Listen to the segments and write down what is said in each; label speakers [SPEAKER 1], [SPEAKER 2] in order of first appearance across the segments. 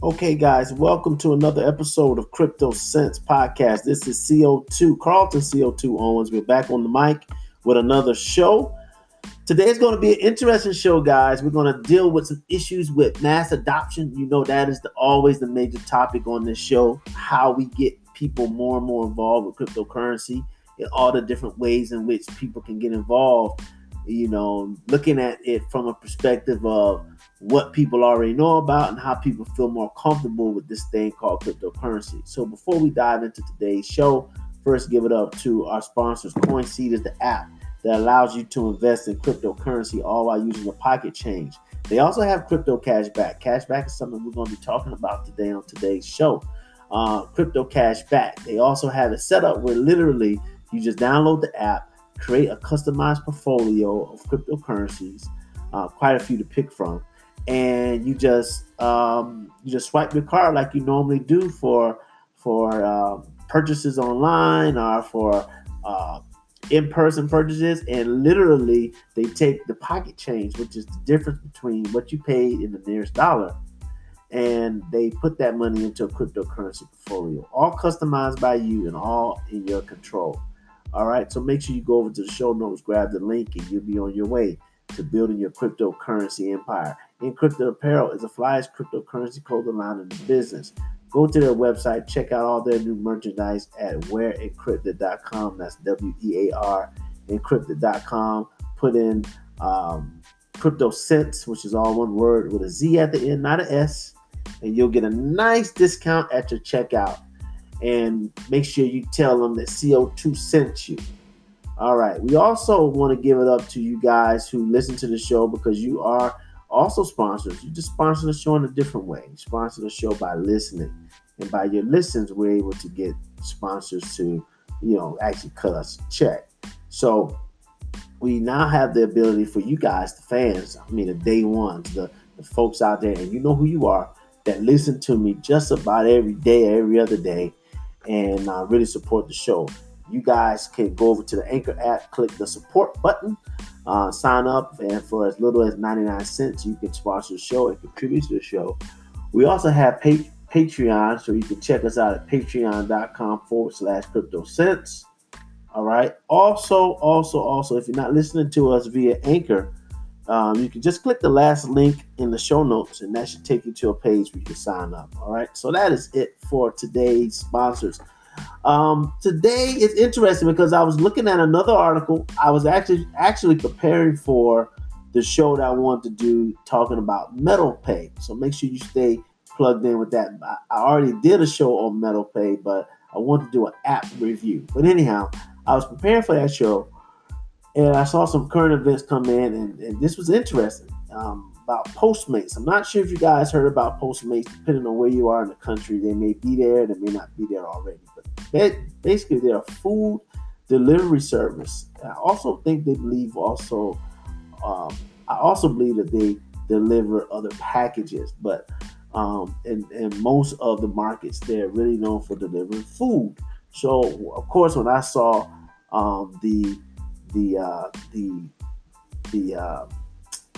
[SPEAKER 1] Okay, guys, welcome to another episode of Crypto Sense Podcast. This is CO2, Carlton CO2 Owens. We're back on the mic with another show. Today is going to be an interesting show, guys. We're going to deal with some issues with mass adoption. You know, that is the, always the major topic on this show how we get people more and more involved with cryptocurrency and all the different ways in which people can get involved. You know, looking at it from a perspective of what people already know about and how people feel more comfortable with this thing called cryptocurrency. So, before we dive into today's show, first give it up to our sponsors. CoinSeed is the app that allows you to invest in cryptocurrency all while using a pocket change. They also have crypto cashback. Cashback is something we're going to be talking about today on today's show. Uh, crypto cashback. They also have it set up where literally you just download the app, create a customized portfolio of cryptocurrencies, uh, quite a few to pick from, and you just um, you just swipe your card like you normally do for for uh, purchases online or for uh, in-person purchases. And literally they take the pocket change which is the difference between what you paid in the nearest dollar and they put that money into a cryptocurrency portfolio all customized by you and all in your control all right so make sure you go over to the show notes grab the link and you'll be on your way to building your cryptocurrency empire Encrypted Apparel is the flyest cryptocurrency clothing line in the business Go to their website, check out all their new merchandise at wearencrypted.com. That's W E A R encrypted.com. Put in um, crypto cents, which is all one word with a Z at the end, not an S, and you'll get a nice discount at your checkout. And make sure you tell them that CO2 sent you. All right. We also want to give it up to you guys who listen to the show because you are also, sponsors, you just sponsor the show in a different way. You sponsor the show by listening. And by your listens, we're able to get sponsors to, you know, actually cut us a check. So we now have the ability for you guys, the fans, I mean, the day ones, the, the folks out there, and you know who you are, that listen to me just about every day, every other day, and uh, really support the show. You guys can go over to the Anchor app, click the support button, uh, sign up, and for as little as 99 cents, you can sponsor the show and contribute to the show. We also have pa- Patreon, so you can check us out at patreon.com forward slash crypto cents. All right. Also, also, also, if you're not listening to us via Anchor, um, you can just click the last link in the show notes, and that should take you to a page where you can sign up. All right. So that is it for today's sponsors. Um, today is interesting because I was looking at another article. I was actually actually preparing for the show that I wanted to do talking about metal pay. So make sure you stay plugged in with that. I already did a show on metal pay, but I want to do an app review. But anyhow, I was preparing for that show and I saw some current events come in, and, and this was interesting um, about Postmates. I'm not sure if you guys heard about Postmates, depending on where you are in the country. They may be there, they may not be there already But basically they're a food delivery service. I also think they believe also. Um, I also believe that they deliver other packages, but um, in, in most of the markets, they're really known for delivering food. So, of course, when I saw um, the the uh, the the uh,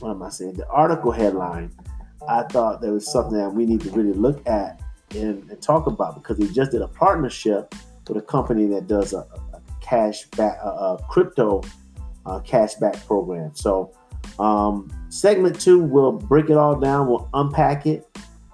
[SPEAKER 1] what am I saying? The article headline, I thought there was something that we need to really look at and, and talk about because we just did a partnership with a company that does a, a cash back, a, a crypto uh, cash back program. So, um, segment two, we'll break it all down, we'll unpack it.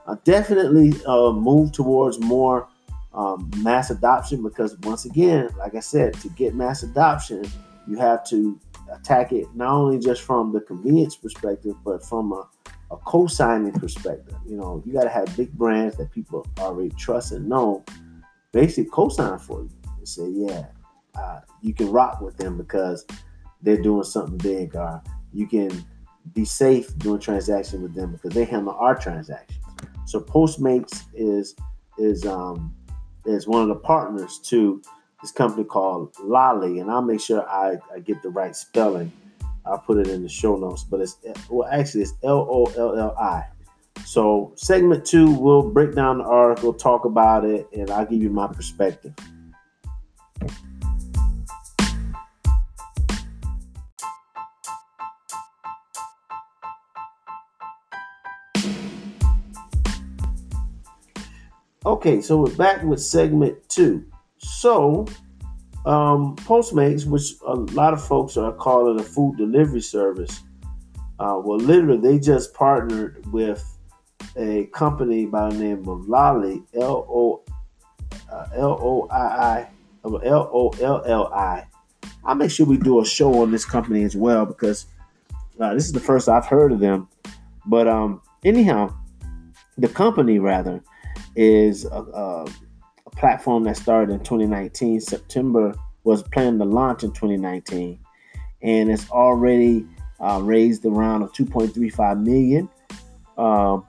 [SPEAKER 1] Uh, definitely uh, move towards more um, mass adoption because, once again, like I said, to get mass adoption, you have to attack it not only just from the convenience perspective, but from a a co-signing perspective. You know, you got to have big brands that people already trust and know, basically co-sign for you and say, yeah, uh, you can rock with them because they're doing something big, or you can be safe doing transactions with them because they handle our transactions. So Postmates is is um is one of the partners to this company called Lolli, and I'll make sure I, I get the right spelling I'll put it in the show notes, but it's well, actually, it's L O L L I. So, segment two, we'll break down the article, talk about it, and I'll give you my perspective. Okay, so we're back with segment two. So, um, Postmates, which a lot of folks are calling a food delivery service, uh, well, literally, they just partnered with a company by the name of Lolli, L O uh, L O I I, L O L L I. I'll make sure we do a show on this company as well because uh, this is the first I've heard of them. But um, anyhow, the company rather is a, a platform that started in 2019. September was planned to launch in 2019, and it's already uh, raised around of 2.35 million. Um,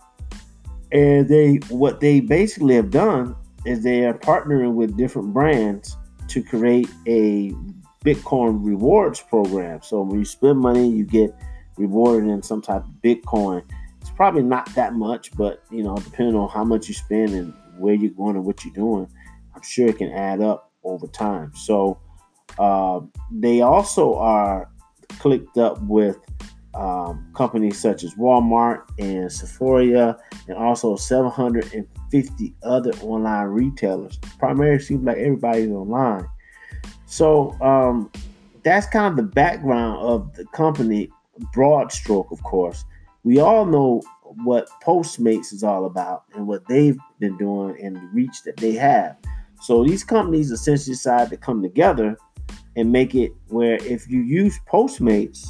[SPEAKER 1] and they what they basically have done is they are partnering with different brands to create a Bitcoin rewards program. So when you spend money, you get rewarded in some type of Bitcoin. It's probably not that much, but you know, depending on how much you spend and where you're going and what you're doing, I'm sure it can add up over time. So uh, they also are clicked up with um, companies such as Walmart and Sephora, and also 750 other online retailers. Primarily, seems like everybody's online. So um, that's kind of the background of the company, broad stroke, of course. We all know what Postmates is all about and what they've been doing and the reach that they have. So these companies essentially decide to come together and make it where if you use Postmates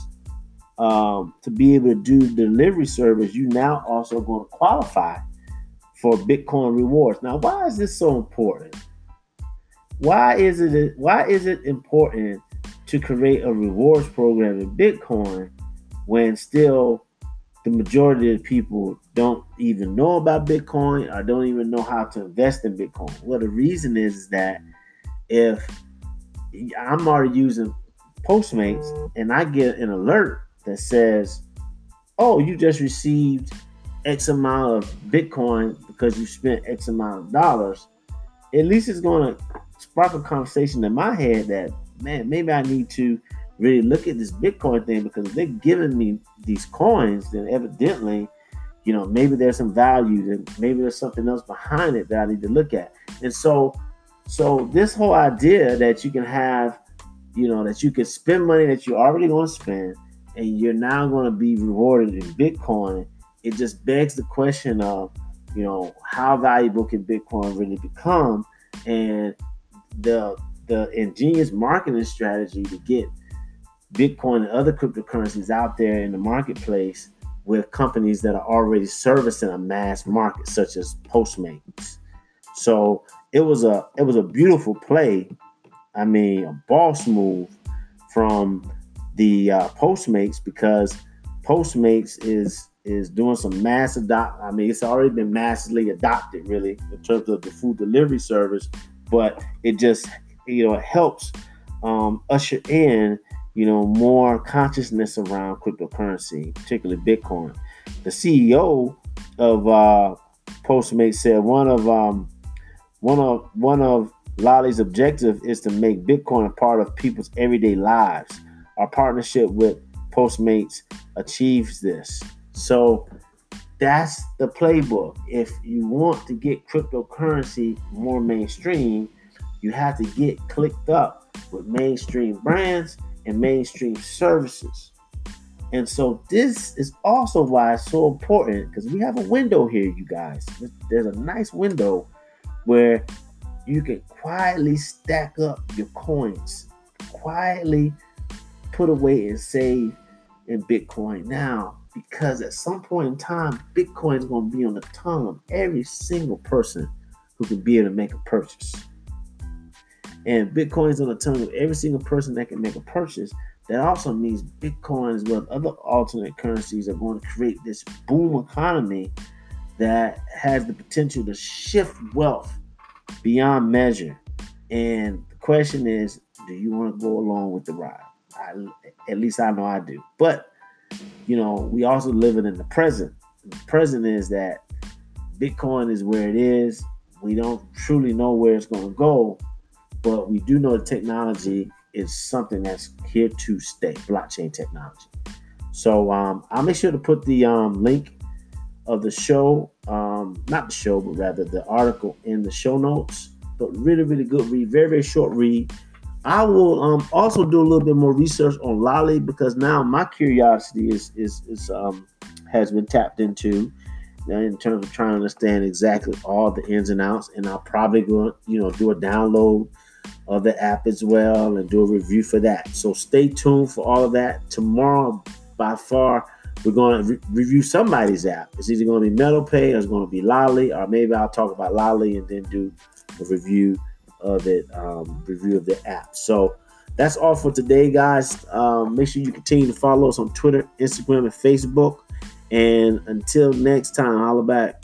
[SPEAKER 1] um, to be able to do delivery service, you now also going to qualify for Bitcoin rewards. Now, why is this so important? Why is it why is it important to create a rewards program in Bitcoin when still the majority of people don't even know about Bitcoin or don't even know how to invest in Bitcoin? Well, the reason is, is that if I'm already using Postmates and I get an alert that says, "Oh, you just received X amount of Bitcoin because you spent X amount of dollars," at least it's going to spark a conversation in my head that, man, maybe I need to really look at this Bitcoin thing because if they're giving me these coins, then evidently, you know, maybe there's some value, then maybe there's something else behind it that I need to look at. And so, so this whole idea that you can have, you know, that you can spend money that you're already going to spend and you're now going to be rewarded in Bitcoin, it just begs the question of, you know, how valuable can Bitcoin really become, and the the ingenious marketing strategy to get Bitcoin and other cryptocurrencies out there in the marketplace with companies that are already servicing a mass market, such as Postmates. So it was a it was a beautiful play. I mean, a boss move from the uh, Postmates because Postmates is is doing some mass adopt. I mean, it's already been massively adopted, really, in terms of the food delivery service. But it just you know it helps um, usher in you know more consciousness around cryptocurrency, particularly Bitcoin. The CEO of uh, Postmates said one of um, one of one of Lolli's objective is to make Bitcoin a part of people's everyday lives our partnership with Postmates achieves this. So that's the playbook. If you want to get cryptocurrency more mainstream, you have to get clicked up with mainstream brands and mainstream services. And so this is also why it's so important because we have a window here, you guys. There's a nice window where you can quietly stack up your coins, quietly put away and save in Bitcoin now because at some point in time, Bitcoin is going to be on the tongue of every single person who can be able to make a purchase. And Bitcoin is on the tongue of every single person that can make a purchase. That also means Bitcoin, as well as other alternate currencies, are going to create this boom economy that has the potential to shift wealth beyond measure. And the question is do you want to go along with the ride? I, at least I know I do. But you know, we also living in the present. The present is that Bitcoin is where it is. We don't truly know where it's going to go, but we do know the technology is something that's here to stay. Blockchain technology. So um, I'll make sure to put the um, link of the show. Um, not the show, but rather the article in the show notes. But really, really good read. Very, very short read. I will um, also do a little bit more research on Lolli because now my curiosity is is is um, has been tapped into in terms of trying to understand exactly all the ins and outs. And I'll probably go you know do a download of the app as well and do a review for that. So stay tuned for all of that tomorrow. By far, we're going to re- review somebody's app. It's either going to be MetalPay or it's going to be Lolli, or maybe I'll talk about Lolli and then do a review of it, um, review of the app. So that's all for today, guys. Um, make sure you continue to follow us on Twitter, Instagram, and Facebook. And until next time, holla back.